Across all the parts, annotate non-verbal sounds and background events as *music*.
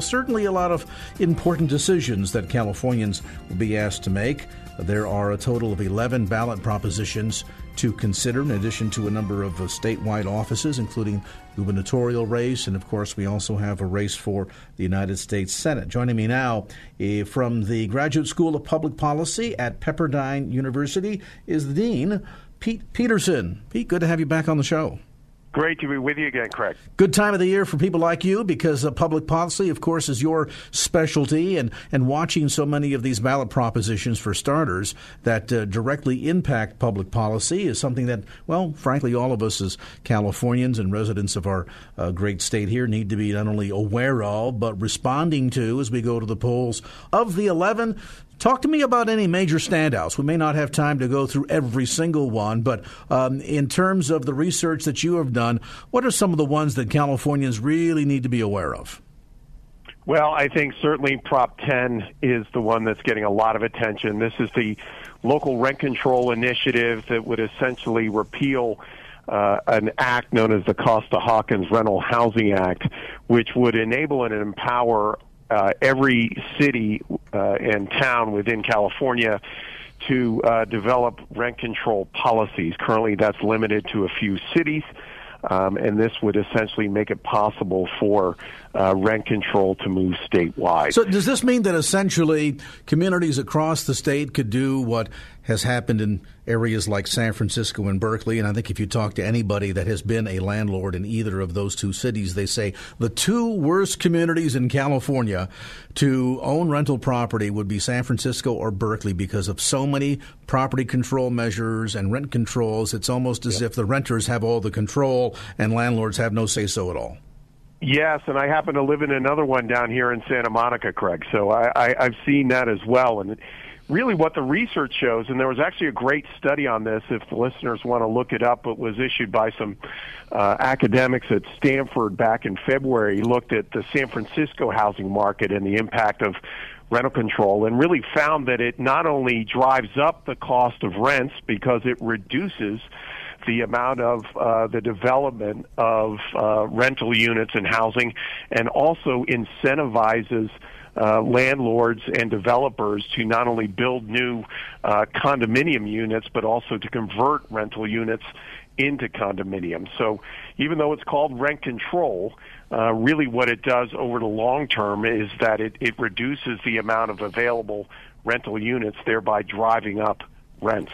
Certainly, a lot of important decisions that Californians will be asked to make. There are a total of 11 ballot propositions to consider, in addition to a number of uh, statewide offices, including gubernatorial race, and of course, we also have a race for the United States Senate. Joining me now uh, from the Graduate School of Public Policy at Pepperdine University is the Dean, Pete Peterson. Pete, good to have you back on the show. Great to be with you again, Craig. Good time of the year for people like you because uh, public policy, of course, is your specialty, and, and watching so many of these ballot propositions for starters that uh, directly impact public policy is something that, well, frankly, all of us as Californians and residents of our uh, great state here need to be not only aware of, but responding to as we go to the polls. Of the 11, Talk to me about any major standouts. We may not have time to go through every single one, but um, in terms of the research that you have done, what are some of the ones that Californians really need to be aware of? Well, I think certainly Prop 10 is the one that's getting a lot of attention. This is the local rent control initiative that would essentially repeal uh, an act known as the Costa Hawkins Rental Housing Act, which would enable and empower uh, every city uh, and town within California to uh, develop rent control policies. Currently, that's limited to a few cities. Um, and this would essentially make it possible for uh, rent control to move statewide. So, does this mean that essentially communities across the state could do what has happened in areas like San Francisco and Berkeley? And I think if you talk to anybody that has been a landlord in either of those two cities, they say the two worst communities in California to own rental property would be San Francisco or Berkeley because of so many property control measures and rent controls. It's almost as yep. if the renters have all the control and landlords have no say so at all. Yes, and I happen to live in another one down here in Santa Monica, Craig. So I, I, I've seen that as well. And really, what the research shows, and there was actually a great study on this. If the listeners want to look it up, it was issued by some uh, academics at Stanford back in February. Looked at the San Francisco housing market and the impact of rental control and really found that it not only drives up the cost of rents because it reduces the amount of uh, the development of uh, rental units and housing, and also incentivizes uh, landlords and developers to not only build new uh, condominium units, but also to convert rental units into condominiums. So even though it's called rent control, uh, really what it does over the long term is that it, it reduces the amount of available rental units, thereby driving up rents.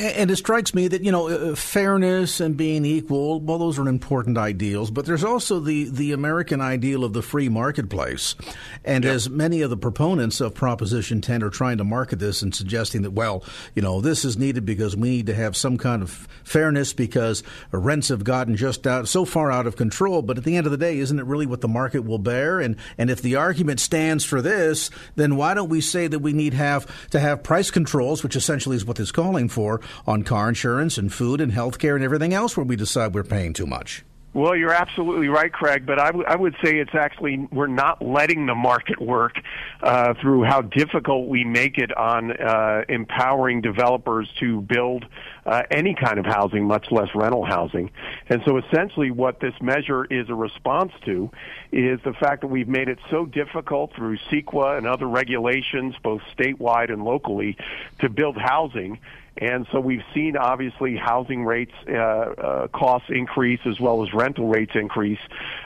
And it strikes me that you know uh, fairness and being equal, well, those are important ideals. But there's also the the American ideal of the free marketplace, and yep. as many of the proponents of Proposition 10 are trying to market this and suggesting that, well, you know, this is needed because we need to have some kind of fairness because rents have gotten just out so far out of control. But at the end of the day, isn't it really what the market will bear? And and if the argument stands for this, then why don't we say that we need have to have price controls, which essentially is what this calling for? On car insurance and food and health care and everything else where we decide we're paying too much. Well, you're absolutely right, Craig. But I, w- I would say it's actually we're not letting the market work uh, through how difficult we make it on uh, empowering developers to build uh, any kind of housing, much less rental housing. And so, essentially, what this measure is a response to is the fact that we've made it so difficult through CEQA and other regulations, both statewide and locally, to build housing And so we've seen obviously housing rates, uh, uh, costs increase as well as rental rates increase.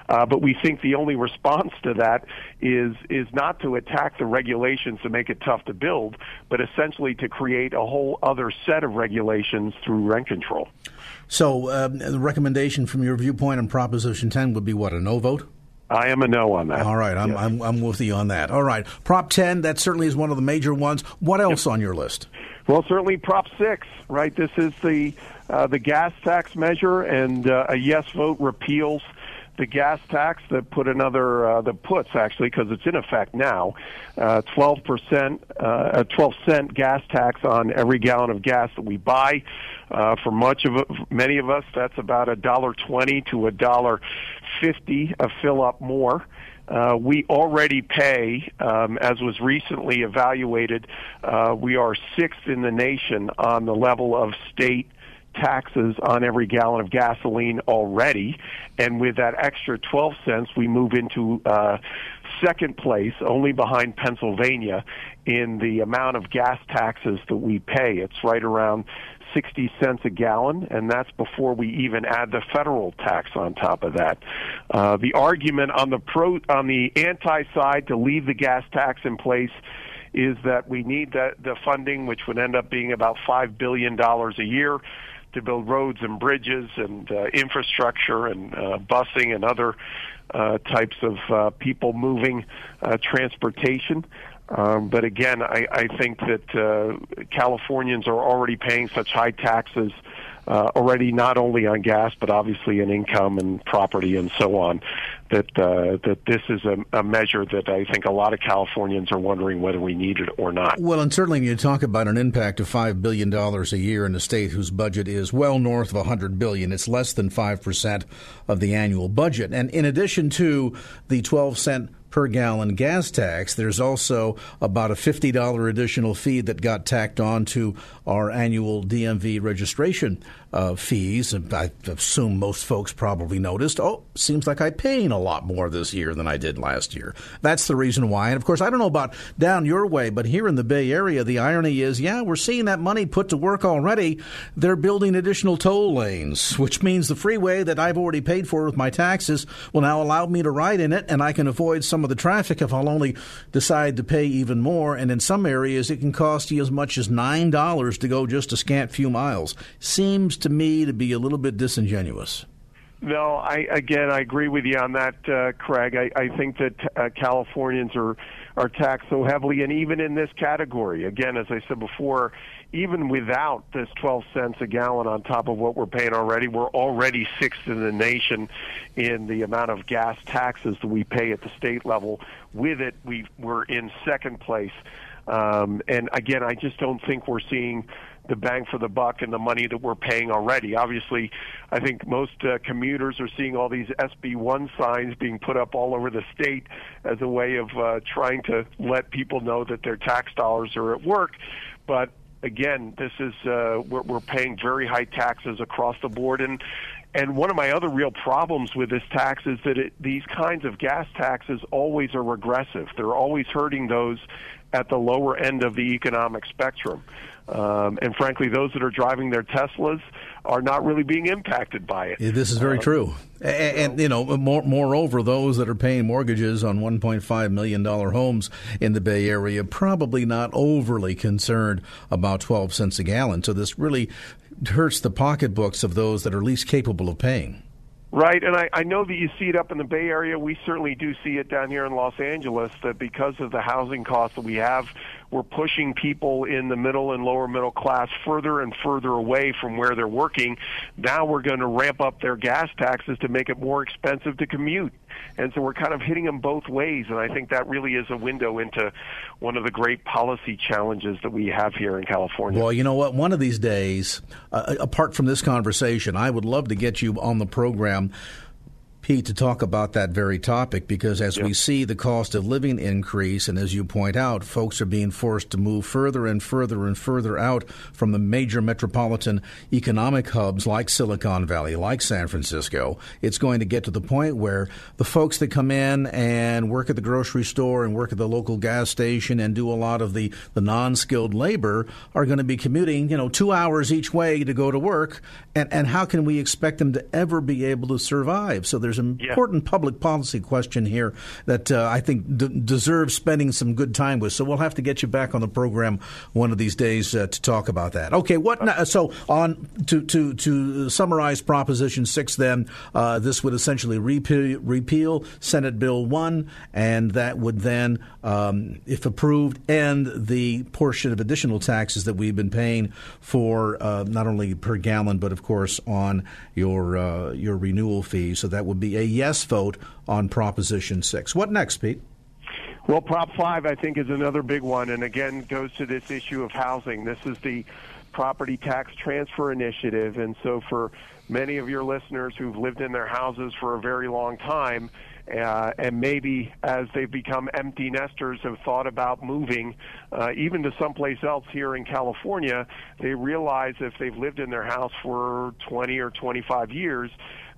Uh, but we think the only response to that is is not to attack the regulations to make it tough to build, but essentially to create a whole other set of regulations through rent control. So um, the recommendation from your viewpoint on Proposition 10 would be what a no vote. I am a no on that. All right, I'm, yes. I'm, I'm with you on that. All right, Prop 10, that certainly is one of the major ones. What else on your list? Well, certainly Prop 6, right? This is the uh, the gas tax measure, and uh, a yes vote repeals the gas tax that put another uh, that puts actually because it's in effect now, uh, twelve percent, uh, a twelve cent gas tax on every gallon of gas that we buy. Uh, for much of many of us, that's about a dollar twenty to a dollar fifty a fill up more. Uh, we already pay, um, as was recently evaluated, uh, we are sixth in the nation on the level of state taxes on every gallon of gasoline already. And with that extra 12 cents, we move into uh, second place, only behind Pennsylvania, in the amount of gas taxes that we pay. It's right around 60 cents a gallon, and that's before we even add the federal tax on top of that. Uh, the argument on the pro on the anti side to leave the gas tax in place is that we need the, the funding, which would end up being about five billion dollars a year to build roads and bridges and uh, infrastructure and uh, busing and other uh, types of uh, people moving uh, transportation. Um, but again, I, I think that uh, Californians are already paying such high taxes uh, already, not only on gas but obviously in income and property and so on. That uh, that this is a, a, measure that I think a lot of Californians are wondering whether we need it or not. Well, and certainly when you talk about an impact of five billion dollars a year in a state whose budget is well north of a hundred billion, it's less than five percent of the annual budget. And in addition to the twelve cent per gallon gas tax. There's also about a $50 additional fee that got tacked on to our annual DMV registration uh, fees. I assume most folks probably noticed, oh, seems like I'm paying a lot more this year than I did last year. That's the reason why. And of course, I don't know about down your way, but here in the Bay Area, the irony is, yeah, we're seeing that money put to work already. They're building additional toll lanes, which means the freeway that I've already paid for with my taxes will now allow me to ride in it, and I can avoid some of the traffic if I'll only decide to pay even more. And in some areas, it can cost you as much as $9 to go just a scant few miles. Seems to me to be a little bit disingenuous. No, I again I agree with you on that, uh, Craig. I, I think that uh, Californians are are taxed so heavily, and even in this category, again, as I said before, even without this 12 cents a gallon on top of what we're paying already, we're already sixth in the nation in the amount of gas taxes that we pay at the state level. With it, we we're in second place. Um, and again, I just don't think we're seeing the bang for the buck and the money that we're paying already. Obviously, I think most uh, commuters are seeing all these SB1 signs being put up all over the state as a way of uh, trying to let people know that their tax dollars are at work. But again, this is uh, we're, we're paying very high taxes across the board, and and one of my other real problems with this tax is that it, these kinds of gas taxes always are regressive. They're always hurting those at the lower end of the economic spectrum. Um, and frankly, those that are driving their Teslas are not really being impacted by it. Yeah, this is very um, true. And, and, you know, more, moreover, those that are paying mortgages on $1.5 million homes in the Bay Area probably not overly concerned about 12 cents a gallon. So this really hurts the pocketbooks of those that are least capable of paying. Right, and I, I know that you see it up in the Bay Area. We certainly do see it down here in Los Angeles that because of the housing costs that we have, we're pushing people in the middle and lower middle class further and further away from where they're working. Now we're going to ramp up their gas taxes to make it more expensive to commute. And so we're kind of hitting them both ways, and I think that really is a window into one of the great policy challenges that we have here in California. Well, you know what? One of these days, uh, apart from this conversation, I would love to get you on the program Pete, to talk about that very topic because as yep. we see the cost of living increase, and as you point out, folks are being forced to move further and further and further out from the major metropolitan economic hubs like Silicon Valley, like San Francisco, it's going to get to the point where the folks that come in and work at the grocery store and work at the local gas station and do a lot of the, the non skilled labor are going to be commuting, you know, two hours each way to go to work. And, and how can we expect them to ever be able to survive? So there's there's an important yeah. public policy question here that uh, I think d- deserves spending some good time with. So we'll have to get you back on the program one of these days uh, to talk about that. Okay, what? Now, so on to to to summarize Proposition Six, then uh, this would essentially repeal, repeal, Senate Bill One, and that would then, um, if approved, end the portion of additional taxes that we've been paying for uh, not only per gallon but of course on your uh, your renewal fee. So that would be a yes vote on Proposition 6. What next, Pete? Well, Prop 5, I think, is another big one, and again goes to this issue of housing. This is the property tax transfer initiative, and so for many of your listeners who've lived in their houses for a very long time, uh, and maybe as they've become empty nesters have thought about moving uh, even to someplace else here in California, they realize if they've lived in their house for 20 or 25 years,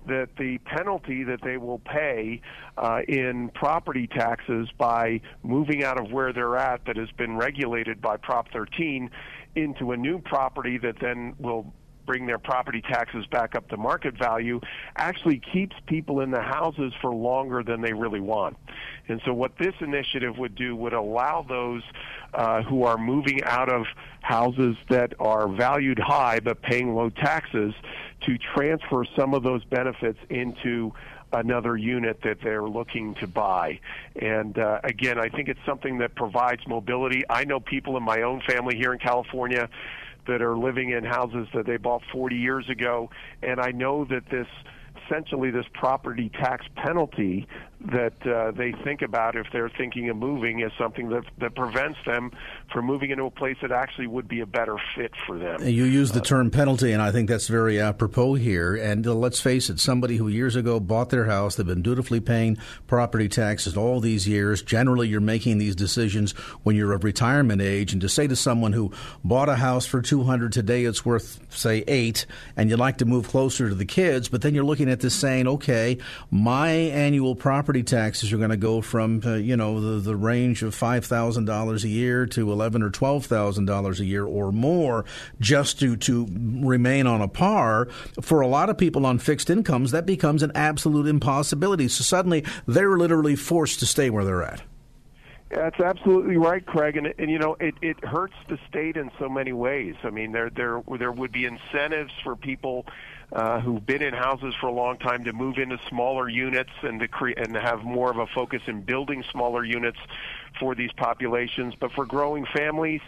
that the penalty that they will pay uh, in property taxes by moving out of where they're at that has been regulated by Prop 13 into a new property that then will bring their property taxes back up to market value actually keeps people in the houses for longer than they really want. And so what this initiative would do would allow those uh, who are moving out of houses that are valued high but paying low taxes to transfer some of those benefits into another unit that they're looking to buy. And uh, again, I think it's something that provides mobility. I know people in my own family here in California that are living in houses that they bought 40 years ago, and I know that this essentially this property tax penalty that uh, they think about if they're thinking of moving is something that that prevents them from moving into a place that actually would be a better fit for them. You use the term penalty, and I think that's very apropos here. And uh, let's face it, somebody who years ago bought their house, they've been dutifully paying property taxes all these years. Generally, you're making these decisions when you're of retirement age, and to say to someone who bought a house for 200 today, it's worth say eight, and you'd like to move closer to the kids, but then you're looking at this saying, okay, my annual property property taxes are going to go from uh, you know the, the range of five thousand dollars a year to eleven or twelve thousand dollars a year or more just to to remain on a par. For a lot of people on fixed incomes, that becomes an absolute impossibility. So suddenly they're literally forced to stay where they're at. That's absolutely right, Craig, and, and you know it, it hurts the state in so many ways. I mean, there there there would be incentives for people uh, who've been in houses for a long time to move into smaller units and to create and have more of a focus in building smaller units for these populations. But for growing families,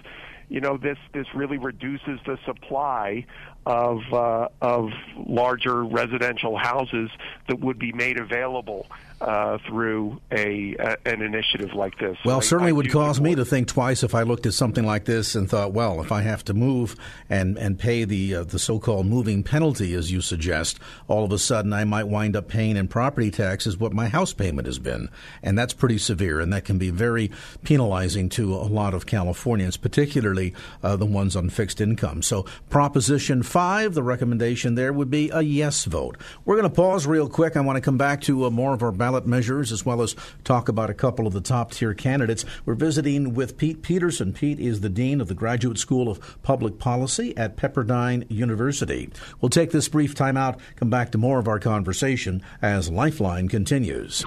you know this this really reduces the supply of uh, of larger residential houses that would be made available uh, through a, a, an initiative like this. Well, I, certainly I would cause me to think twice if I looked at something like this and thought, well, if I have to move and and pay the uh, the so-called moving penalty, as you suggest, all of a sudden I might wind up paying in property taxes what my house payment has been, and that's pretty severe, and that can be very penalizing to a lot of Californians, particularly uh, the ones on fixed income. So, Proposition Five, the recommendation there would be a yes vote. We're going to pause real quick. I want to come back to uh, more of our ballot measures as well as talk about a couple of the top tier candidates. We're visiting with Pete Peterson. Pete is the Dean of the Graduate School of Public Policy at Pepperdine University. We'll take this brief time out, come back to more of our conversation as Lifeline continues.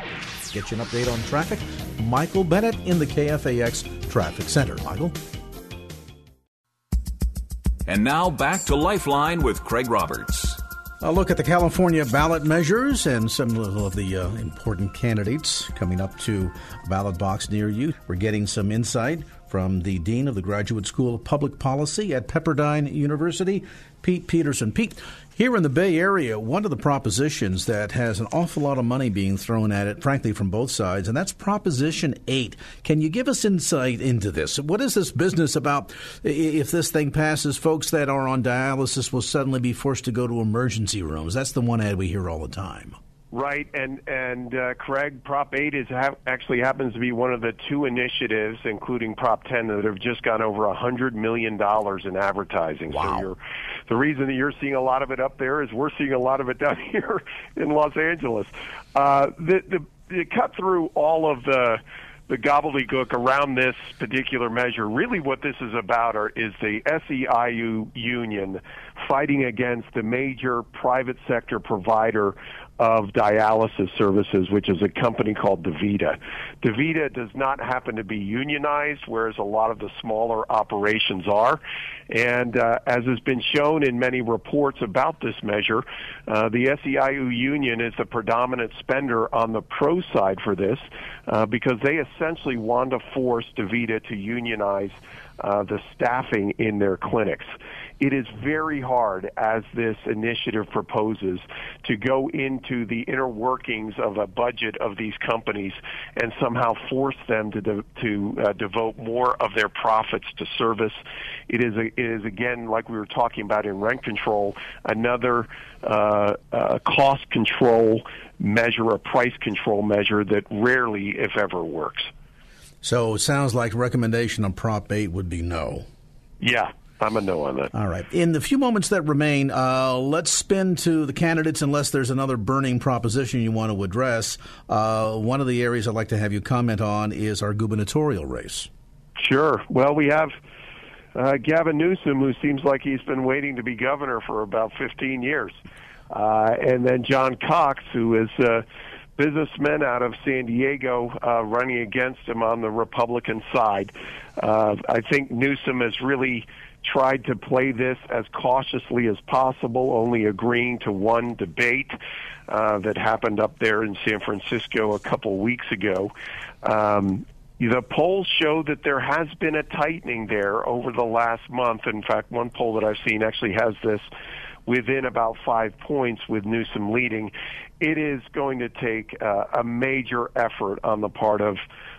Get you an update on traffic. Michael Bennett in the KFAX Traffic Center. Michael? And now back to Lifeline with Craig Roberts. A look at the California ballot measures and some of the uh, important candidates coming up to a ballot box near you. We're getting some insight from the Dean of the Graduate School of Public Policy at Pepperdine University, Pete Peterson. Pete, here in the Bay Area, one of the propositions that has an awful lot of money being thrown at it, frankly, from both sides, and that's Proposition 8. Can you give us insight into this? What is this business about? If this thing passes, folks that are on dialysis will suddenly be forced to go to emergency rooms. That's the one ad we hear all the time. Right, and and uh, Craig, Prop 8 is ha- actually happens to be one of the two initiatives, including Prop 10, that have just gone over a hundred million dollars in advertising. Wow. So you're, the reason that you're seeing a lot of it up there is we're seeing a lot of it down *laughs* here in Los Angeles. Uh, the, the, the cut through all of the the gobbledygook around this particular measure. Really, what this is about are, is the SEIU union fighting against the major private sector provider of dialysis services, which is a company called DaVita. DaVita does not happen to be unionized, whereas a lot of the smaller operations are. And uh, as has been shown in many reports about this measure, uh, the SEIU union is the predominant spender on the pro side for this uh, because they essentially want to force DaVita to unionize uh, the staffing in their clinics. It is very hard, as this initiative proposes, to go into the inner workings of a budget of these companies and somehow force them to de- to uh, devote more of their profits to service. It is a, it is again like we were talking about in rent control, another uh, uh, cost control measure, a price control measure that rarely, if ever, works. So it sounds like recommendation on Prop 8 would be no. Yeah, I'm a no on that. All right. In the few moments that remain, uh, let's spin to the candidates unless there's another burning proposition you want to address. Uh, one of the areas I'd like to have you comment on is our gubernatorial race. Sure. Well, we have uh, Gavin Newsom, who seems like he's been waiting to be governor for about 15 years. Uh, and then John Cox, who is a businessman out of San Diego uh, running against him on the Republican side. Uh, I think Newsom has really tried to play this as cautiously as possible, only agreeing to one debate uh, that happened up there in San Francisco a couple weeks ago. Um, the polls show that there has been a tightening there over the last month. In fact, one poll that I've seen actually has this within about five points with Newsom leading. It is going to take uh, a major effort on the part of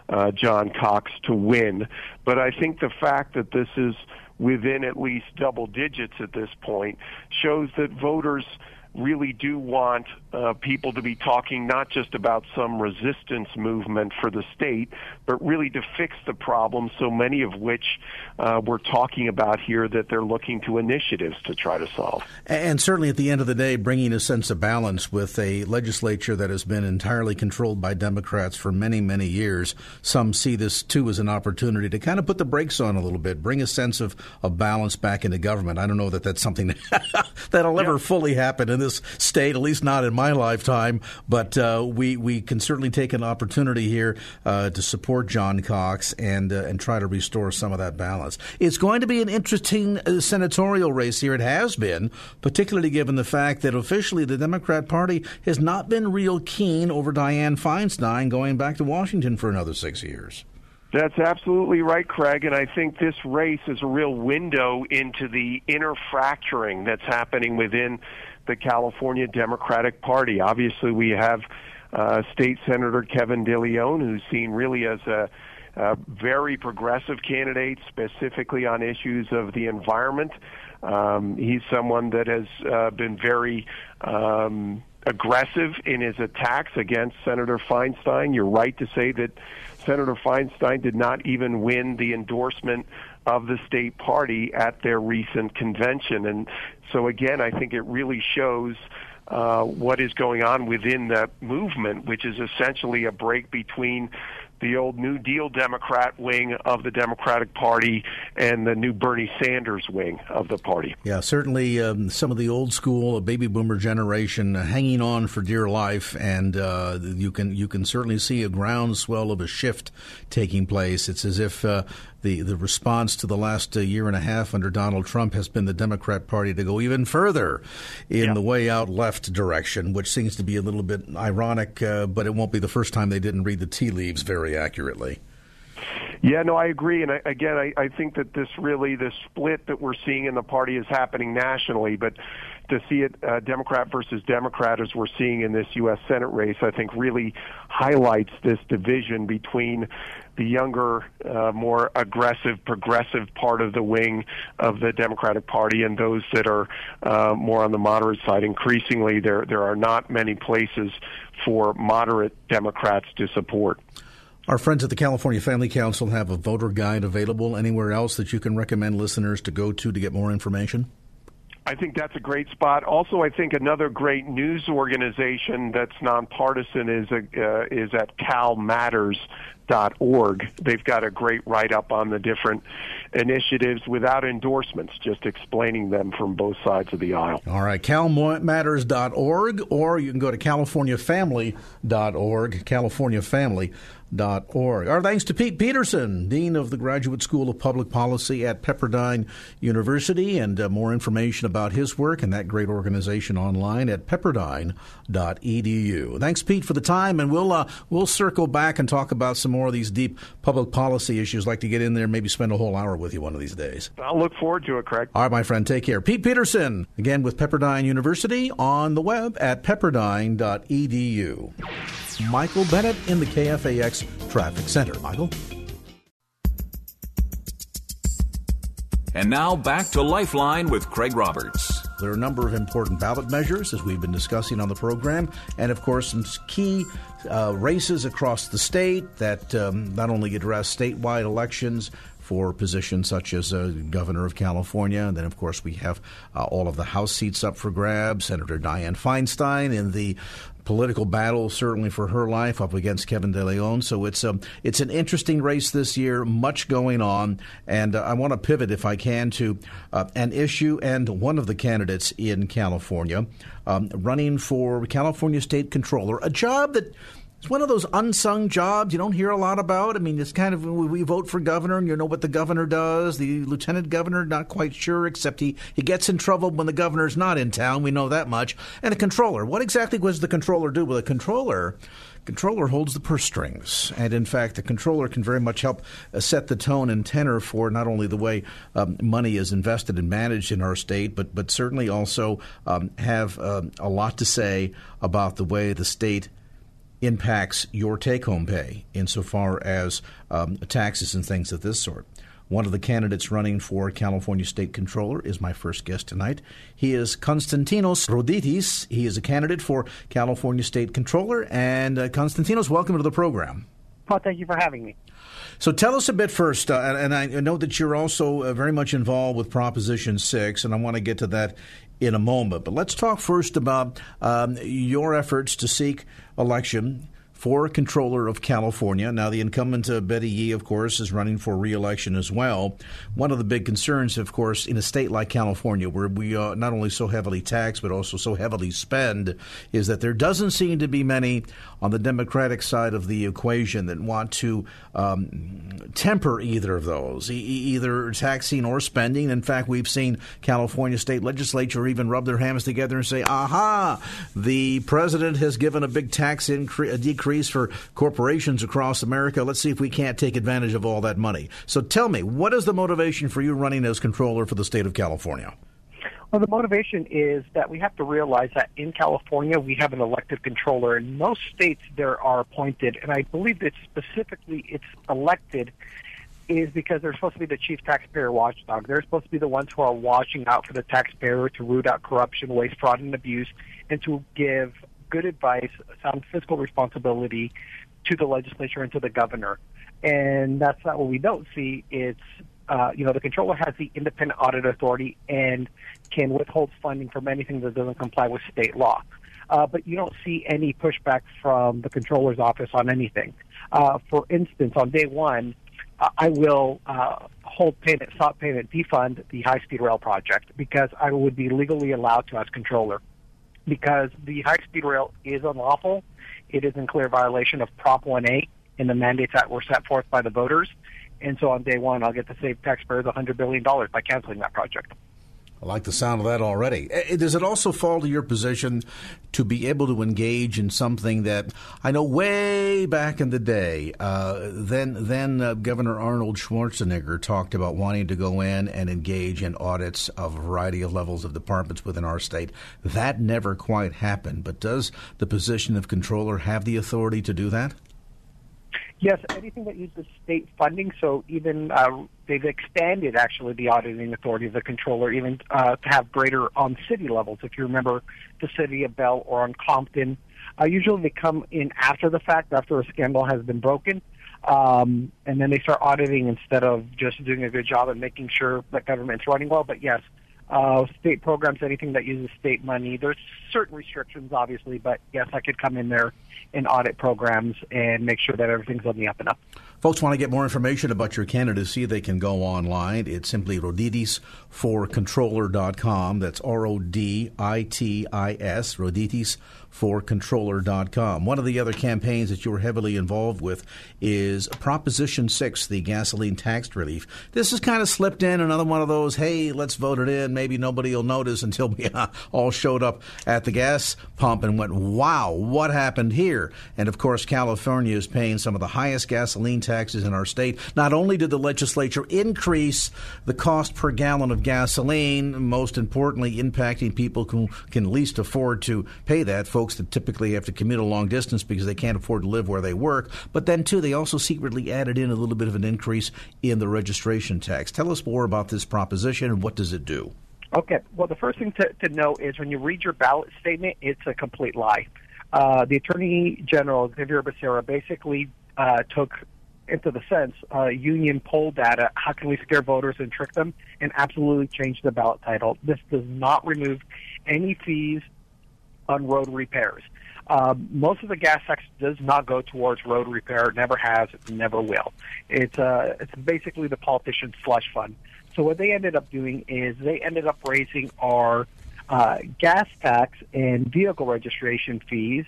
uh, John Cox to win. But I think the fact that this is within at least double digits at this point shows that voters really do want uh, people to be talking not just about some resistance movement for the state, but really to fix the problem, so many of which uh, we're talking about here that they're looking to initiatives to try to solve. And certainly at the end of the day, bringing a sense of balance with a legislature that has been entirely controlled by Democrats for many, many years. Some see this too as an opportunity to kind of put the brakes on a little bit, bring a sense of, of balance back into government. I don't know that that's something *laughs* that'll ever fully happen in this state, at least not in my lifetime. But uh, we we can certainly take an opportunity here uh, to support John Cox and uh, and try to restore some of that balance. It's going to be an interesting uh, senatorial race here. It has been, particularly given the fact that officially the Democrat Party has not been real keen over Dianne Feinstein going back to Washington for another six years. That's absolutely right, Craig. And I think this race is a real window into the inner fracturing that's happening within the California Democratic Party. Obviously, we have uh, State Senator Kevin DeLeon, who's seen really as a, very progressive candidate, specifically on issues of the environment. Um, he's someone that has uh, been very um, aggressive in his attacks against Senator Feinstein. You're right to say that Senator Feinstein did not even win the endorsement of the state party at their recent convention. And so, again, I think it really shows uh, what is going on within that movement, which is essentially a break between the old New Deal Democrat wing of the Democratic Party and the new Bernie Sanders wing of the party. Yeah, certainly um, some of the old school baby boomer generation uh, hanging on for dear life, and uh, you can you can certainly see a groundswell of a shift taking place. It's as if uh, the the response to the last uh, year and a half under Donald Trump has been the Democrat Party to go even further in Yeah. the way out left direction, which seems to be a little bit ironic, uh, but it won't be the first time they didn't read the tea leaves very accurately. Yeah, no, I agree. And I, again, I, I think that this really, the split that we're seeing in the party is happening nationally. But to see it uh, Democrat versus Democrat as we're seeing in this U.S. Senate race, I think really highlights this division between the younger, uh, more aggressive, progressive part of the wing of the Democratic Party and those that are uh, more on the moderate side. Increasingly, there there are not many places for moderate Democrats to support. Our friends at the California Family Council have a voter guide available. Anywhere else that you can recommend listeners to go to to get more information? I think that's a great spot. Also, I think another great news organization that's nonpartisan is a, uh, is at CalMatters org. They've got a great write up on the different initiatives without endorsements, just explaining them from both sides of the aisle. All right, calmatters.org, or you can go to californiafamily.org, californiafamily.org. Our thanks to Pete Peterson, Dean of the Graduate School of Public Policy at Pepperdine University, and uh, more information about his work and that great organization online at pepperdine.edu. Thanks, Pete, for the time, and we'll uh, we'll circle back and talk about some more of these deep public policy issues. Like to get in there, maybe spend a whole hour with you one of these days. I'll look forward to it, Craig. All right, my friend, take care. Pete Peterson, again with Pepperdine University on the web at pepperdine.edu. Michael Bennett in the KFAX Traffic Center. Michael? And now back to Lifeline with Craig Roberts. There are a number of important ballot measures, as we've been discussing on the program, and of course, some key uh, races across the state that um, not only address statewide elections for positions such as uh, governor of California. And then, of course, we have uh, all of the House seats up for grabs. Senator Dianne Feinstein in the political battle, certainly for her life, up against Kevin De Leon. So it's a um, it's an interesting race this year. Much going on, and uh, I want to pivot, if I can, to uh, an issue and one of the candidates in California um, running for California State Controller, a job that it's one of those unsung jobs you don't hear a lot about. I mean, it's kind of we vote for governor, and you know what the governor does. The lieutenant governor, not quite sure, except he he gets in trouble when the governor's not in town. We know that much. And a controller. What exactly does the controller do? Well, the controller controller holds the purse strings. And in fact, the controller can very much help uh, set the tone and tenor for not only the way um, money is invested and managed in our state, but, but certainly also um, have um, a lot to say about the way the state impacts your take home pay insofar as um, taxes and things of this sort. One of the candidates running for California State Controller is my first guest tonight. He is Konstantinos Roditis. He is a candidate for California State Controller. And uh, Konstantinos, welcome to the program. Well, thank you for having me. So tell us a bit first, uh, and, I know that you're also uh, very much involved with Proposition 6, and I want to get to that in a moment. But let's talk first about um, your efforts to seek election for controller of California. Now, the incumbent uh, Betty Yee, of course, is running for reelection as well. One of the big concerns, of course, in a state like California, where we uh, not only so heavily tax but also so heavily spend, is that there doesn't seem to be many on the Democratic side of the equation that want to um, temper either of those, e- either taxing or spending. In fact, we've seen California state legislature even rub their hands together and say, aha, the president has given a big tax increase, a decrease for corporations across America. Let's see if we can't take advantage of all that money. So tell me, what is the motivation for you running as controller for the state of California? Well, the motivation is that we have to realize that in California we have an elected controller. In most states there are appointed, and I believe that specifically it's elected is because they're supposed to be the chief taxpayer watchdog. They're supposed to be the ones who are watching out for the taxpayer to root out corruption, waste, fraud, and abuse, and to give good advice, sound fiscal responsibility to the legislature and to the governor. And that's not what we don't see. It's uh, you know, the controller has the independent audit authority and can withhold funding from anything that doesn't comply with state law. Uh, but you don't see any pushback from the controller's office on anything. Uh, for instance, on day one, uh, I will uh, hold payment, stop payment, defund the high speed rail project because I would be legally allowed to as controller. Because the high speed rail is unlawful, it is in clear violation of Prop 1A in the mandates that were set forth by the voters. And so on day one, I'll get to save taxpayers $100 billion by canceling that project. I like the sound of that already. Eh, eh, does it also fall to your position to be able to engage in something that I know way back in the day, uh, then then uh, Governor Arnold Schwarzenegger talked about wanting to go in and engage in audits of a variety of levels of departments within our state. That never quite happened. But does the position of controller have the authority to do that? Yes, anything that uses state funding. So even uh, they've expanded actually the auditing authority of the controller, even uh, to have greater on city levels. If you remember the city of Bell or on Compton, uh, usually they come in after the fact, after a scandal has been broken, um, and then they start auditing instead of just doing a good job and making sure that government's running well. But yes, uh, state programs, anything that uses state money. There's certain restrictions, obviously, but yes, I could come in there and audit programs and make sure that everything's on the up and up. Folks want to get more information about your candidacy, they can go online. It's simply roditisforcontroller.com. That's R O D I T I S, Roditis for controller.com. One of the other campaigns that you're heavily involved with is Proposition 6, the gasoline tax relief. This has kind of slipped in another one of those, hey, let's vote it in. Maybe nobody will notice until we uh, all showed up at the gas pump and went, wow, what happened here? And of course, California is paying some of the highest gasoline taxes in our state. Not only did the legislature increase the cost per gallon of gasoline, most importantly, impacting people who can least afford to pay that, folks that typically have to commute a long distance because they can't afford to live where they work. But then, too, they also secretly added in a little bit of an increase in the registration tax. Tell us more about this proposition and what does it do? Okay. Well, the first thing to, to know is when you read your ballot statement, it's a complete lie. Uh, the Attorney General, Xavier Becerra, basically uh, took into the sense uh, union poll data, how can we scare voters and trick them, and absolutely change the ballot title. This does not remove any fees on road repairs. Um, most of the gas tax does not go towards road repair. Never has. Never will. It's uh, it's basically the politician's slush fund. So what they ended up doing is they ended up raising our uh, gas tax and vehicle registration fees,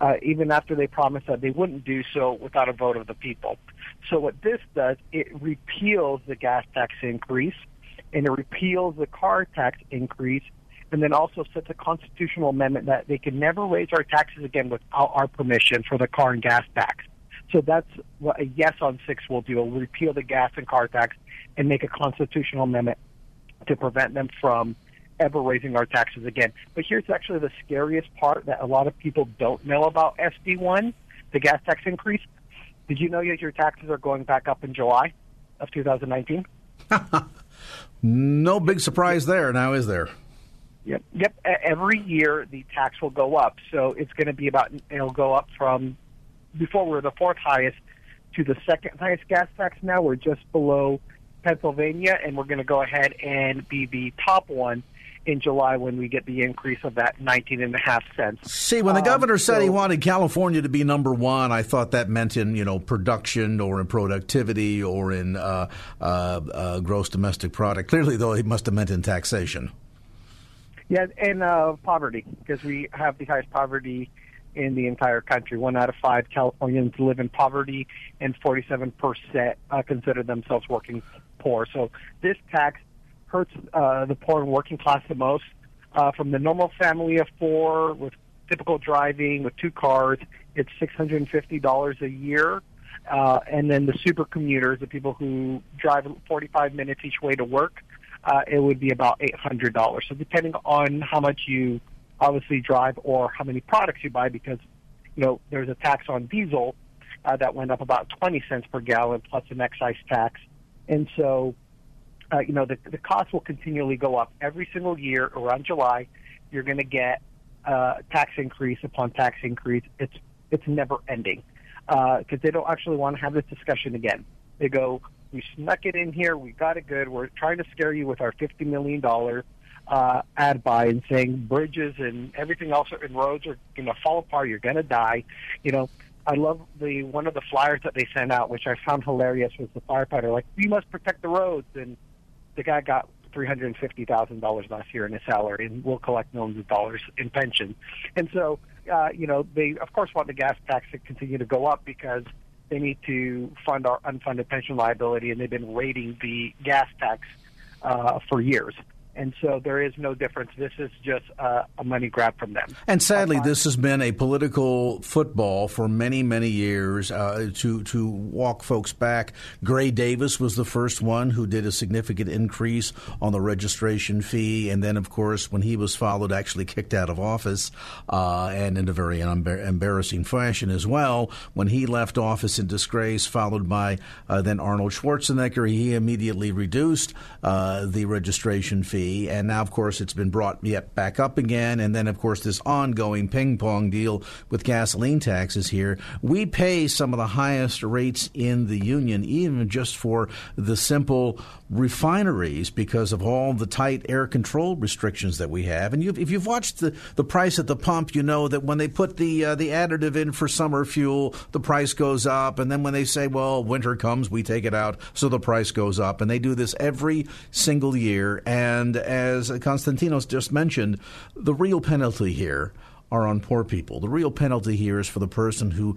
uh, even after they promised that they wouldn't do so without a vote of the people. So what this does, it repeals the gas tax increase and it repeals the car tax increase and then also sets a constitutional amendment that they can never raise our taxes again without our permission for the car and gas tax. So that's what a yes on six will do. It'll repeal the gas and car tax and make a constitutional amendment to prevent them from ever raising our taxes again. But here's actually the scariest part that a lot of people don't know about SB1, the gas tax increase. Did you know that your taxes are going back up in July of 2019? *laughs* no big surprise there, now is there? Yep. Yep. Every year the tax will go up. So it's going to be about, it'll go up from before we are the fourth highest to the second highest gas tax now. We're just below Pennsylvania, and we're going to go ahead and be the top one in July when we get the increase of that 19 and a half cents. See, when the um, governor said so, he wanted California to be number one, I thought that meant in you know production or in productivity or in uh, uh, uh, gross domestic product. Clearly, though, he must have meant in taxation. Yeah, and uh, poverty, because we have the highest poverty in the entire country. One out of five Californians live in poverty, and 47% uh, consider themselves working poor. So this tax hurts uh, the poor and working class the most. Uh, from the normal family of four with typical driving with two cars, it's $650 a year. Uh, and then the super commuters, the people who drive 45 minutes each way to work, uh, it would be about $800. So depending on how much you obviously drive or how many products you buy, because, you know, there's a tax on diesel uh, that went up about 20 cents per gallon plus an excise tax. And so, uh, you know, the, the cost will continually go up every single year around July. You're going to get uh, tax increase upon tax increase. It's, it's never ending because uh, they don't actually want to have this discussion again. They go, we snuck it in here. We got it good. We're trying to scare you with our $50 million uh, ad buy and saying bridges and everything else and roads are going to fall apart. You're going to die. You know, I love the one of the flyers that they sent out, which I found hilarious, was the firefighter like, "We must protect the roads," and the guy got three hundred and fifty thousand dollars last year in his salary, and will collect millions of dollars in pension. And so, uh, you know, they of course want the gas tax to continue to go up because they need to fund our unfunded pension liability, and they've been raiding the gas tax uh, for years. And so there is no difference. This is just uh, a money grab from them. And sadly, this has been a political football for many, many years uh, to to walk folks back. Gray Davis was the first one who did a significant increase on the registration fee, and then, of course, when he was followed, actually kicked out of office, uh, and in a very embarrassing fashion as well. When he left office in disgrace, followed by uh, then Arnold Schwarzenegger, he immediately reduced uh, the registration fee and now, of course, it's been brought yet back up again. And then, of course, this ongoing ping pong deal with gasoline taxes here. We pay some of the highest rates in the union, even just for the simple refineries because of all the tight air control restrictions that we have. And you've, if you've watched the, the price at the pump, you know that when they put the uh, the additive in for summer fuel, the price goes up. And then when they say, well, winter comes, we take it out, so the price goes up. And they do this every single year. And as Konstantinos just mentioned, the real penalty here are on poor people. The real penalty here is for the person who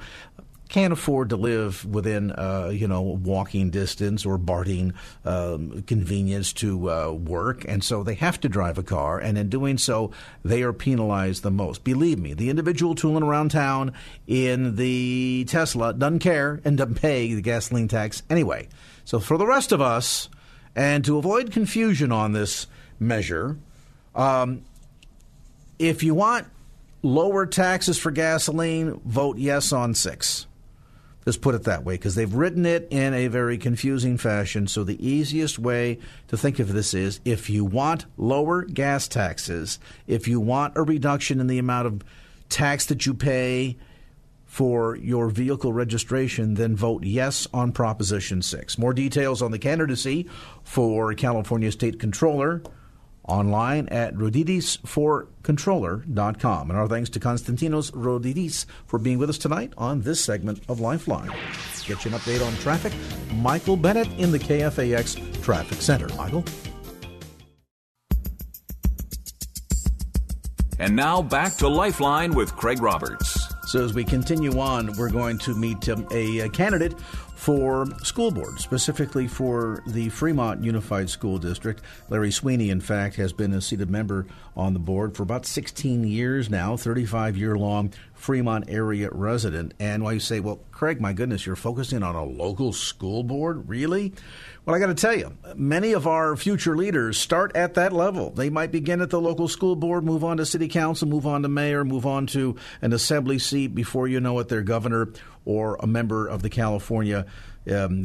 can't afford to live within, uh, you know, walking distance or barting um, convenience to uh, work, and so they have to drive a car, and in doing so, they are penalized the most. Believe me, the individual tooling around town in the Tesla doesn't care and doesn't pay the gasoline tax anyway. So for the rest of us, and to avoid confusion on this measure, um, if you want lower taxes for gasoline, vote yes on six. Just put it that way, because they've written it in a very confusing fashion. So the easiest way to think of this is if you want lower gas taxes, if you want a reduction in the amount of tax that you pay for your vehicle registration, then vote yes on Proposition 6. More details on the candidacy for California State Controller online at roditis4controller.com. And our thanks to Konstantinos Roditis for being with us tonight on this segment of Lifeline. Get you an update on traffic. Michael Bennett in the KFAX Traffic Center. Michael? And now back to Lifeline with Craig Roberts. So, as we continue on, we're going to meet um, a, a candidate for school board, specifically for the Fremont Unified School District. Larry Sweeney, in fact, has been a seated member on the board for about 16 years now, 35 year long Fremont area resident. And while you say, well, Craig, my goodness, you're focusing on a local school board? Really? Well, I got to tell you, many of our future leaders start at that level. They might begin at the local school board, move on to city council, move on to mayor, move on to an assembly seat. Before you know it, they're governor or a member of the California um,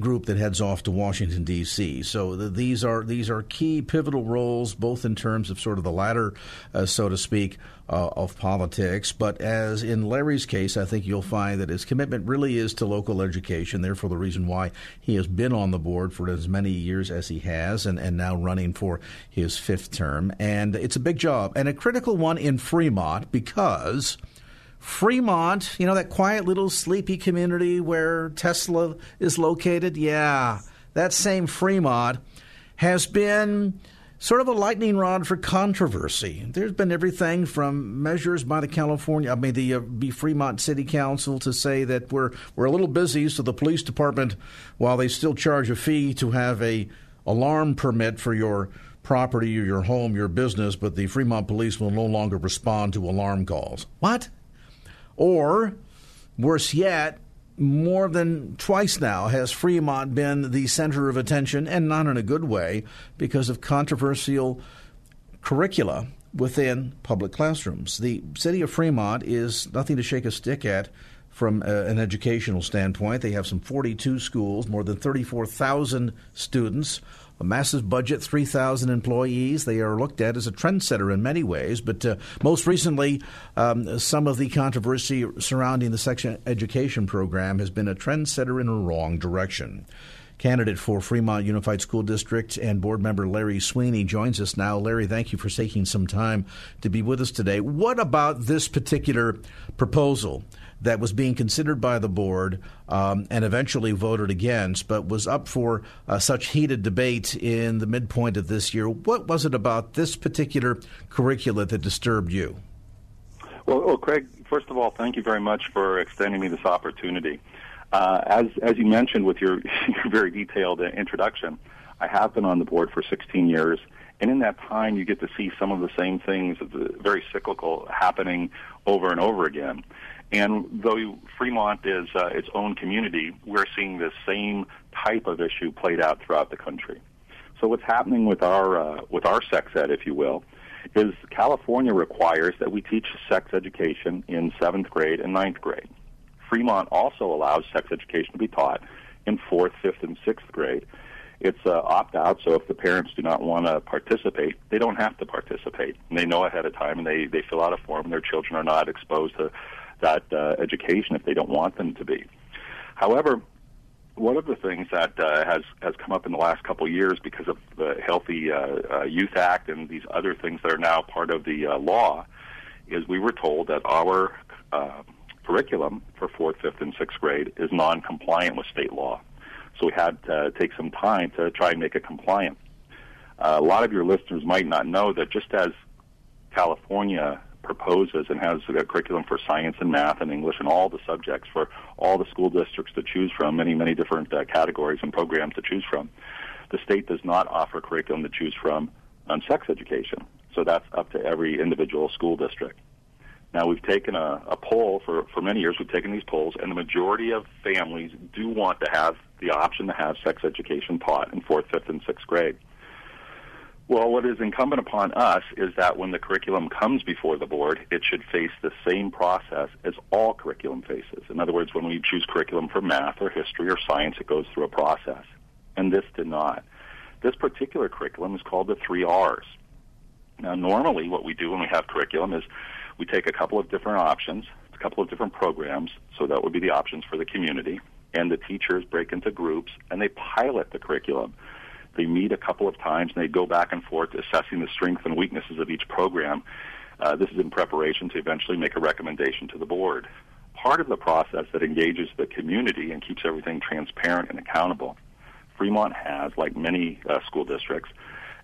group that heads off to Washington D.C. So the, these are these are key pivotal roles, both in terms of sort of the ladder, uh, so to speak, uh, of politics. But as in Larry's case, I think you'll find that his commitment really is to local education. Therefore, the reason why he has been on the board for as many years as he has, and, and now running for his fifth term. And it's a big job and a critical one in Fremont because. Fremont, you know, that quiet little sleepy community where Tesla is located? Yeah, that same Fremont has been sort of a lightning rod for controversy. There's been everything from measures by the California, I mean, the uh, Fremont City Council to say that we're we're a little busy, so the police department, while they still charge a fee to have a alarm permit for your property or your home, your business, but the Fremont police will no longer respond to alarm calls. What? Or, worse yet, more than twice now has Fremont been the center of attention, and not in a good way, because of controversial curricula within public classrooms. The city of Fremont is nothing to shake a stick at from uh, an educational standpoint. They have some 42 schools, more than 34,000 students a massive budget, 3,000 employees. They are looked at as a trendsetter in many ways, but uh, most recently, um, some of the controversy surrounding the sex education program has been a trendsetter in a wrong direction. Candidate for Fremont Unified School District and board member Larry Sweeney joins us now. Larry, thank you for taking some time to be with us today. What about this particular proposal? That was being considered by the board um, and eventually voted against, but was up for uh, such heated debate in the midpoint of this year. What was it about this particular curricula that disturbed you? Well, well Craig, first of all, thank you very much for extending me this opportunity. Uh, as as you mentioned with your, *laughs* your very detailed uh, introduction, I have been on the board for 16 years, And in that time, you get to see some of the same things, very cyclical, happening over and over again. And though Fremont is uh, its own community, we're seeing the same type of issue played out throughout the country. So what's happening with our uh, with our sex ed, if you will, is California requires that we teach sex education in seventh grade and ninth grade. Fremont also allows sex education to be taught in fourth, fifth, and sixth grade. It's uh, opt out, so if the parents do not want to participate, they don't have to participate. And they know ahead of time, and they they fill out a form. And their children are not exposed to that uh, education if they don't want them to be. However, one of the things that uh, has has come up in the last couple of years because of the Healthy uh, uh, Youth Act and these other things that are now part of the uh, law is we were told that our uh, curriculum for fourth, fifth, and sixth grade is non-compliant with state law. So we had to take some time to try and make it compliant. Uh, a lot of your listeners might not know that just as California proposes and has a curriculum for science and math and English and all the subjects for all the school districts to choose from, many, many different uh, categories and programs to choose from. The state does not offer curriculum to choose from on sex education. So that's up to every individual school district. Now we've taken a, a poll for, for many years, we've taken these polls, and the majority of families do want to have the option to have sex education taught in fourth, fifth, and sixth grade. Well, what is incumbent upon us is that when the curriculum comes before the board, it should face the same process as all curriculum faces. In other words, when we choose curriculum for math or history or science, it goes through a process. And this did not. This particular curriculum is called the three R's. Now, normally what we do when we have curriculum is we take a couple of different options, a couple of different programs, so that would be the options for the community, and the teachers break into groups and they pilot the curriculum they meet a couple of times and they go back and forth assessing the strengths and weaknesses of each program. Uh, this is in preparation to eventually make a recommendation to the board. Part of the process that engages the community and keeps everything transparent and accountable. Fremont has, like many uh, school districts,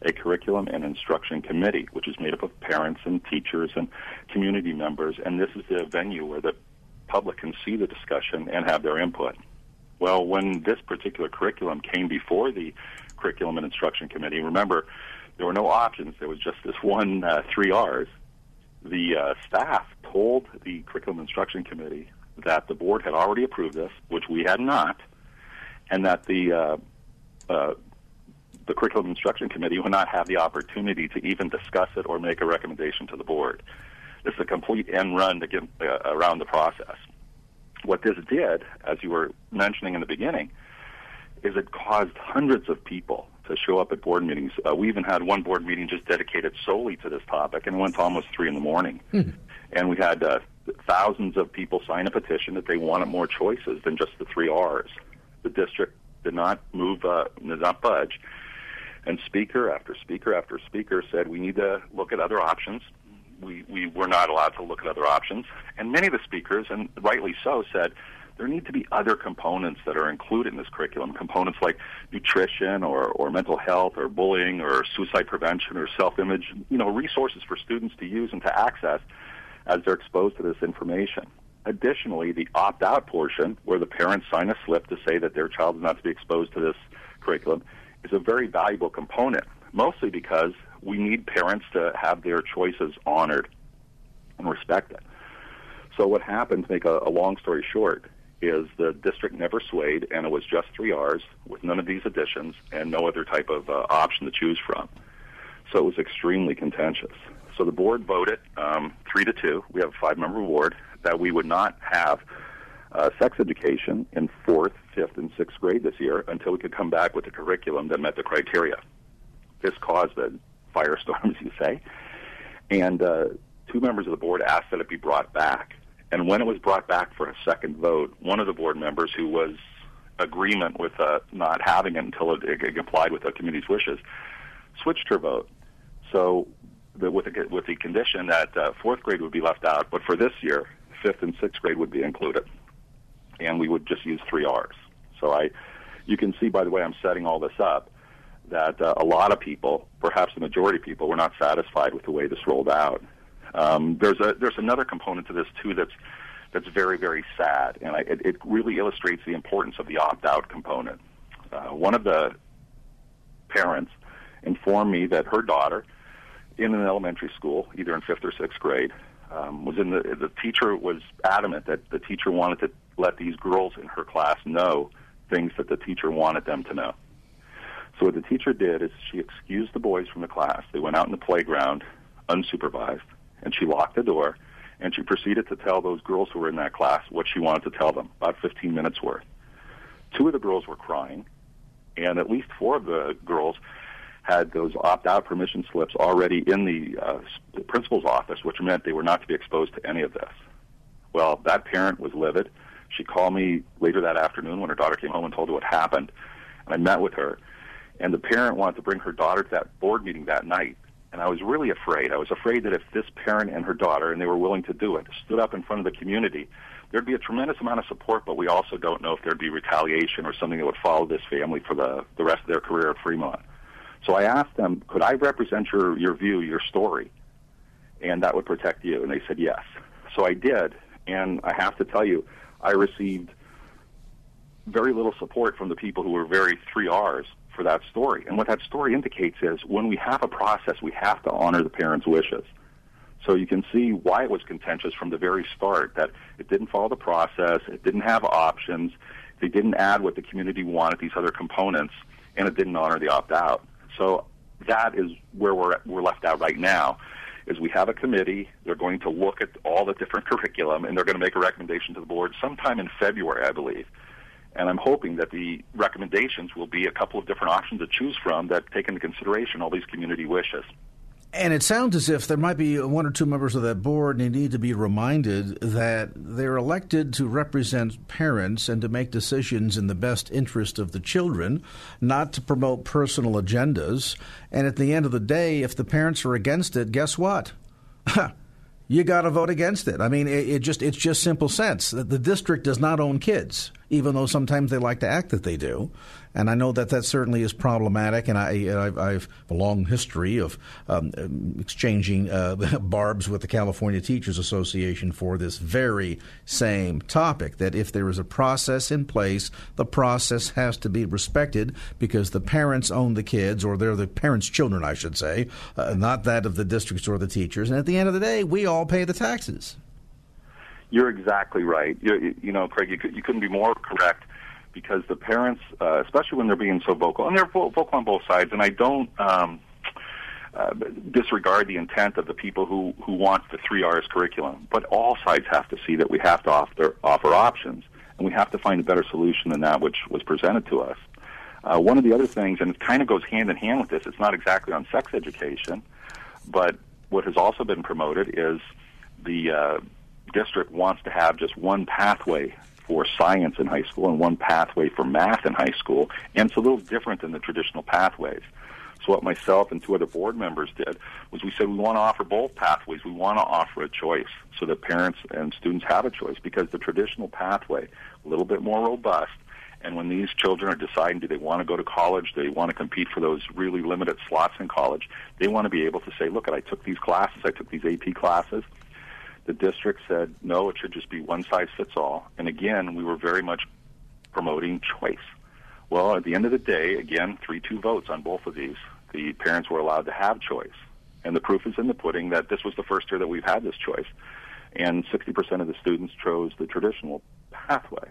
a curriculum and instruction committee, which is made up of parents and teachers and community members, and this is the venue where the public can see the discussion and have their input. Well, when this particular curriculum came before the Curriculum and Instruction Committee. Remember, there were no options. There was just this one uh, three R's. The uh, staff told the Curriculum Instruction Committee that the board had already approved this, which we had not, and that the uh, uh, the Curriculum Instruction Committee would not have the opportunity to even discuss it or make a recommendation to the board. This is a complete end run to get uh, around the process. What this did, as you were mentioning in the beginning, is it caused hundreds of people to show up at board meetings. Uh, we even had one board meeting just dedicated solely to this topic, and it went to almost three in the morning. Mm-hmm. And we had uh, thousands of people sign a petition that they wanted more choices than just the three R's. The district did not move, uh, did not budge. And speaker after speaker after speaker said, we need to look at other options. We, we were not allowed to look at other options. And many of the speakers, and rightly so, said, there need to be other components that are included in this curriculum. Components like nutrition or, or mental health or bullying or suicide prevention or self-image, you know, resources for students to use and to access as they're exposed to this information. Additionally, the opt-out portion, where the parents sign a slip to say that their child is not to be exposed to this curriculum, is a very valuable component, mostly because we need parents to have their choices honored and respected. So what happened, to make a, a long story short, is the district never swayed, and it was just three R's with none of these additions and no other type of uh, option to choose from. So it was extremely contentious. So the board voted um, three to two. We have a five-member board that we would not have uh, sex education in fourth, fifth, and sixth grade this year until we could come back with a curriculum that met the criteria. This caused a firestorm, *laughs* as you say, and uh, two members of the board asked that it be brought back and when it was brought back for a second vote, one of the board members who was agreement with uh, not having it until it, it, complied with the committee's wishes switched her vote. So the, with, the, with the condition that uh, fourth grade would be left out, but for this year, fifth and sixth grade would be included, and we would just use three R's. So I, you can see by the way I'm setting all this up that uh, a lot of people, perhaps the majority of people, were not satisfied with the way this rolled out, um, there's a there's another component to this too that's that's very very sad, and I, it, it really illustrates the importance of the opt out component. Uh, one of the parents informed me that her daughter, in an elementary school, either in fifth or sixth grade, um, was in the the teacher was adamant that the teacher wanted to let these girls in her class know things that the teacher wanted them to know. So what the teacher did is she excused the boys from the class. They went out in the playground unsupervised, and she locked the door, and she proceeded to tell those girls who were in that class what she wanted to tell them, about 15 minutes worth. Two of the girls were crying, and at least four of the girls had those opt-out permission slips already in the, uh, the principal's office, which meant they were not to be exposed to any of this. Well, that parent was livid. She called me later that afternoon when her daughter came home and told her what happened, and I met with her. And the parent wanted to bring her daughter to that board meeting that night. And I was really afraid. I was afraid that if this parent and her daughter, and they were willing to do it, stood up in front of the community, there'd be a tremendous amount of support, but we also don't know if there'd be retaliation or something that would follow this family for the, the rest of their career at Fremont. So I asked them, could I represent your, your view, your story? And that would protect you. And they said yes. So I did. And I have to tell you, I received very little support from the people who were very three R's for that story. And what that story indicates is when we have a process, we have to honor the parents' wishes. So you can see why it was contentious from the very start that it didn't follow the process, it didn't have options, they didn't add what the community wanted, these other components, and it didn't honor the opt out. So that is where we're, we're left out right now is we have a committee. They're going to look at all the different curriculum, and they're going to make a recommendation to the board sometime in February, I believe. And I'm hoping that the recommendations will be a couple of different options to choose from that take into consideration all these community wishes. And it sounds as if there might be one or two members of that board, and they need to be reminded that they're elected to represent parents and to make decisions in the best interest of the children, not to promote personal agendas. And at the end of the day, if the parents are against it, guess what? *laughs* you got to vote against it. I mean, it, it, just it's just simple sense. The district does not own kids, even though sometimes they like to act that they do. And I know that that certainly is problematic. And I, I've, I've a long history of um, exchanging uh, *laughs* barbs with the California Teachers Association for this very same topic. That if there is a process in place, the process has to be respected because the parents own the kids, or they're the parents' children, I should say, uh, not that of the districts or the teachers. And at the end of the day, we all pay the taxes. You're exactly right. You, you know, Craig, you, you couldn't be more correct because the parents, uh, especially when they're being so vocal, and they're vocal on both sides, and I don't um, uh, disregard the intent of the people who, who want the three R's curriculum, but all sides have to see that we have to offer, offer options, and we have to find a better solution than that which was presented to us. Uh, one of the other things, and it kind of goes hand in hand with this, it's not exactly on sex education, but what has also been promoted is the uh, district wants to have just one pathway for science in high school and one pathway for math in high school, and it's a little different than the traditional pathways. So what myself and two other board members did was we said we want to offer both pathways. We want to offer a choice so that parents and students have a choice because the traditional pathway, a little bit more robust, and when these children are deciding do they want to go to college, do they want to compete for those really limited slots in college, they want to be able to say, look, I took these classes, I took these AP classes, the district said, no, it should just be one size fits all. And again, we were very much promoting choice. Well, at the end of the day, again, 3 2 votes on both of these. The parents were allowed to have choice. And the proof is in the pudding that this was the first year that we've had this choice. And 60% of the students chose the traditional pathway.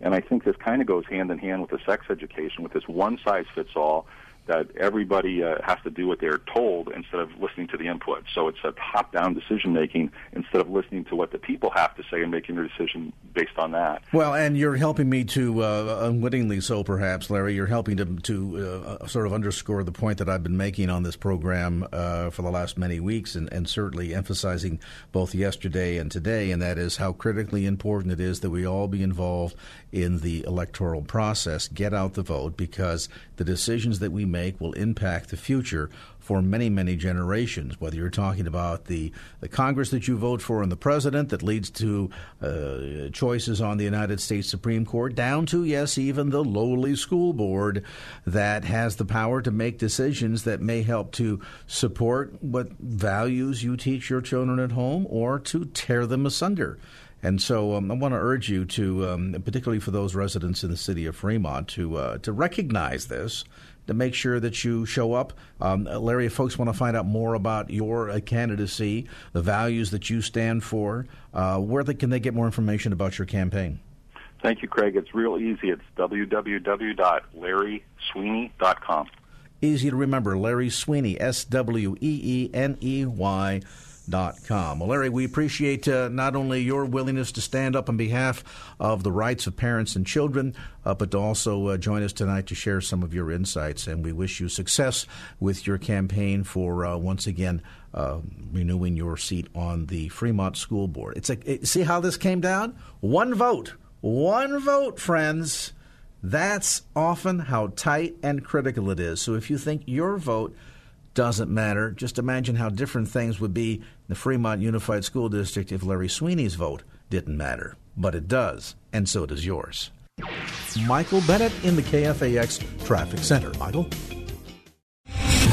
And I think this kind of goes hand in hand with the sex education, with this one size fits all that everybody uh, has to do what they're told instead of listening to the input. So it's a top-down decision making instead of listening to what the people have to say and making their decision based on that. Well, and you're helping me to, uh, unwittingly so perhaps, Larry, you're helping to, to uh, sort of underscore the point that I've been making on this program uh, for the last many weeks and, and certainly emphasizing both yesterday and today, and that is how critically important it is that we all be involved in the electoral process, get out the vote, because the decisions that we make make will impact the future for many, many generations. Whether you're talking about the, the Congress that you vote for and the president that leads to uh, choices on the United States Supreme Court, down to, yes, even the lowly school board that has the power to make decisions that may help to support what values you teach your children at home or to tear them asunder. And so um, I want to urge you to, um, particularly for those residents in the city of Fremont, to uh, to recognize this, to make sure that you show up. Um, Larry, if folks want to find out more about your uh, candidacy, the values that you stand for, uh, where they, can they get more information about your campaign? Thank you, Craig. It's real easy. It's www.larrysweeney.com. Easy to remember. Larry Sweeney, S W E E N E Y. Well, Larry, we appreciate uh, not only your willingness to stand up on behalf of the rights of parents and children, uh, but to also uh, join us tonight to share some of your insights. And we wish you success with your campaign for uh, once again uh, renewing your seat on the Fremont School Board. It's a it, see how this came down? One vote, one vote, friends. That's often how tight and critical it is. So if you think your vote doesn't matter. Just imagine how different things would be the Fremont Unified School District if Larry Sweeney's vote didn't matter. But it does, and so does yours. Michael Bennett in the KFAX Traffic Center. Michael?